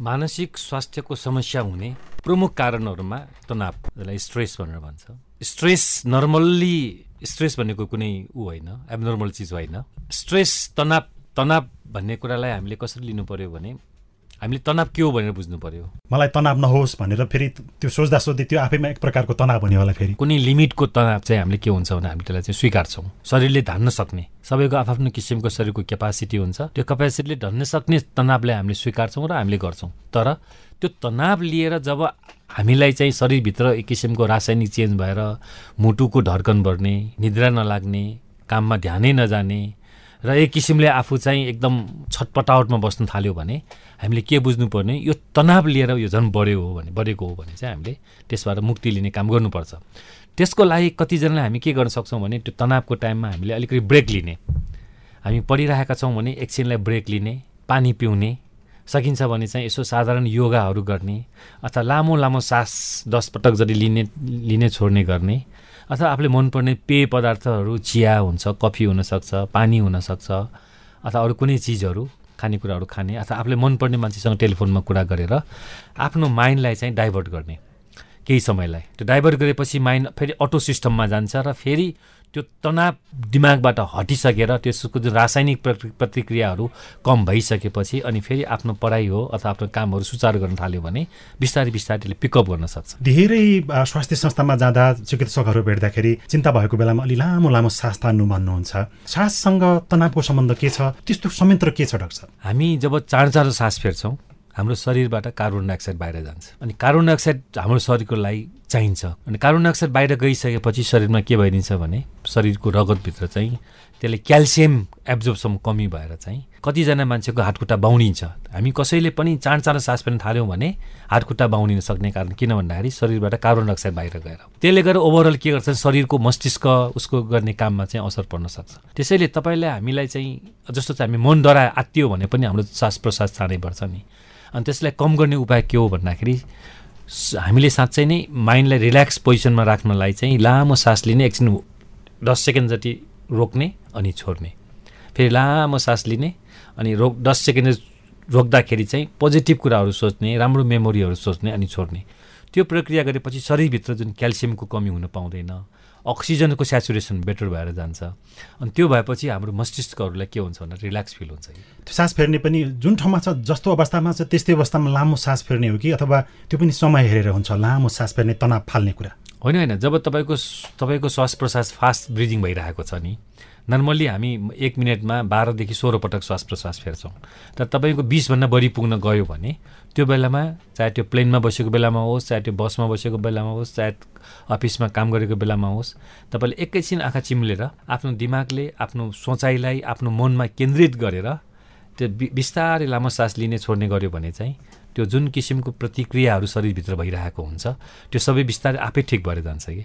मानसिक स्वास्थ्यको समस्या हुने प्रमुख कारणहरूमा तनाव जसलाई स्ट्रेस भनेर भन्छ। स्ट्रेस नर्मल्ली स्ट्रेस भनेको कुनै ऊ होइन एबनर्मल चिज होइन। स्ट्रेस तनाव तनाव भन्ने कुरालाई हामीले कसरी लिनु पर्यो भने हामीले तनाव के हो भनेर बुझ्नु पर्यो? मलाई तनाव नहोस् भनेर फेरि त्यो सोच्दा सोच्दै त्यो आफैमा एक प्रकारको तनाव हुने होला फेरि। कुनै लिमिटको तनाव चाहिँ हामीले के हुन्छ भने हामी त्यसलाई चाहिँ स्वीकार्छौँ। शरीरले धान्न सक्ने सबैको आफ्नो किसिमको शरीरको क्यापासिटी हुन्छ। त्यो क्यापासिटीले धन्न सक्ने तनावलाई हामीले स्वीकार्छौँ र हामीले गर्छौँ। तर त्यो तनाव लिएर जब हामीलाई चाहिँ शरीरभित्र एक किसिमको रासायनिक चेन्ज भएर मुटुको धड्कन बढ्ने निद्रा नलाग्ने काममा ध्यानै नजाने र एक किसिमले आफू चाहिँ एकदम छटपटावटमा बस्न थाल्यो भने हामीले के बुझ्नुपर्ने यो तनाव लिएर यो झन् बढ्यो हो भने बढेको हो भने चाहिँ हामीले त्यसबाट मुक्ति लिने काम गर्नुपर्छ। त्यसको लागि कतिजनाले हामी के गर्न सक्छौँ भने त्यो तनावको टाइममा हामीले अलिकति ब्रेक लिने। हामी पढिरहेका छौँ भने एकछिनलाई ब्रेक लिने पानी पिउने सकिन्छ भने चाहिँ यसो साधारण योगाहरू गर्ने अथवा लामो लामो सास दस पटक जति लिने लिने छोड्ने गर्ने अथवा आफूले मनपर्ने पेय पदार्थहरू चिया हुन्छ कफी हुनसक्छ पानी हुनसक्छ अथवा अरू कुनै चिजहरू खानेकुराहरू खाने अथवा आफूले मनपर्ने मान्छेसँग टेलिफोनमा कुरा गरेर आफ्नो माइन्डलाई चाहिँ डाइभर्ट गर्ने केही समयलाई। त्यो डाइभर्ट गरेपछि माइन्ड फेरि अटो सिस्टममा जान्छ र फेरि त्यो तनाव दिमागबाट हटिसकेर त्यसको जुन रासायनिक प्रतिक्रियाहरू कम भइसकेपछि अनि फेरि आफ्नो पढाइ हो अथवा आफ्नो कामहरू सुचारू गर्न थाल्यो भने बिस्तारै बिस्तारै त्यसले पिकअप गर्न सक्छ। धेरै स्वास्थ्य संस्थामा जाँदा चिकित्सकहरू भेट्दाखेरि चिन्ता भएको बेलामा अलि लामो लामो सास तान्नु भन्नुहुन्छ। साससँग तनावको सम्बन्ध के छ? त्यस्तो संयन्त्र के छ डाक्टर हामी जब चाँडो चाँडो सास फेर्छौँ हाम्रो शरीरबाट कार्बन डाइअक्साइड बाहिर जान्छ। अनि कार्बन डाइअक्साइड हाम्रो शरीरको लागि चाहिन्छ। अनि कार्बन डाइअक्साइड बाहिर गइसकेपछि शरीरमा के भइदिन्छ भने शरीरको रगतभित्र चाहिँ त्यसले क्याल्सियम एब्जोर्बसम्म कमी भएर चाहिँ कतिजना मान्छेको हातखुट्टा बाउनिन्छ। हामी कसैले पनि चाँड चाँडो सास फेर्न थाल्यौँ भने हातखुट्टा बाउनिन सक्ने कारण किन भन्दाखेरि शरीरबाट कार्बन डाइअक्साइड बाहिर गएर। त्यसले गर्दा ओभरअल के गर्छ शरीरको मस्तिष्क उसको गर्ने काममा चाहिँ असर पर्न सक्छ। त्यसैले तपाईँलाई हामीलाई चाहिँ जस्तो चाहिँ हामी मन डरा आत्तियो भने पनि हाम्रो श्वास प्रश्वास चाँडै पर्छ नि। अनि त्यसलाई कम गर्ने उपाय के हो भन्दाखेरि हामीले साँच्चै नै माइन्डलाई रिल्याक्स पोजिसनमा राख्नलाई चाहिँ लामो सास लिने एकछिन दस सेकेन्ड जति रोक्ने अनि छोड्ने। फेरि लामो सास लिने अनि रोक दस सेकेन्ड रोक्दाखेरि चाहिँ पोजिटिभ कुराहरू सोच्ने राम्रो मेमोरीहरू सोच्ने अनि छोड्ने। त्यो प्रक्रिया गरेपछि शरीरभित्र जुन क्याल्सियमको कमी हुन पाउँदैन अक्सिजनको सेचुरेसन बेटर भएर जान्छ। अनि त्यो भएपछि हाम्रो मस्तिष्कहरूलाई के हुन्छ भने रिल्याक्स फिल हुन्छ। त्यो सास फेर्ने पनि जुन ठाउँमा छ जस्तो अवस्थामा छ त्यस्तै अवस्थामा लामो सास फेर्ने हो कि? अथवा त्यो पनि समय हेरेर हुन्छ लामो सास फेर्ने तनाव फाल्ने कुरा। होइन होइन। जब तपाईँको तपाईँको श्वास प्रश्वास फास्ट ब्रिदिङ भइरहेको छ नि नर्मल्ली हामी एक मिनटमा बाह्रदेखि सोह्र पटक श्वास प्रश्वास फेर्छौँ। तर तपाईँको बिसभन्दा बढी पुग्न गयो भने त्यो बेलामा चाहे त्यो प्लेनमा बसेको बेलामा होस् चाहे त्यो बसमा बसेको बेलामा होस् चाहे अफिसमा काम गरेको बेलामा होस् तपाईँले एकैछिन आँखा चिम्लेर आफ्नो दिमागले आफ्नो सोचाइलाई आफ्नो मनमा केन्द्रित गरेर त्यो बिस्तारै लामो सास लिने छोड्ने गर्यो भने चाहिँ त्यो जुन किसिमको प्रतिक्रियाहरू शरीरभित्र भइरहेको हुन्छ त्यो सबै बिस्तारै आफै ठिक भएर जान्छ कि?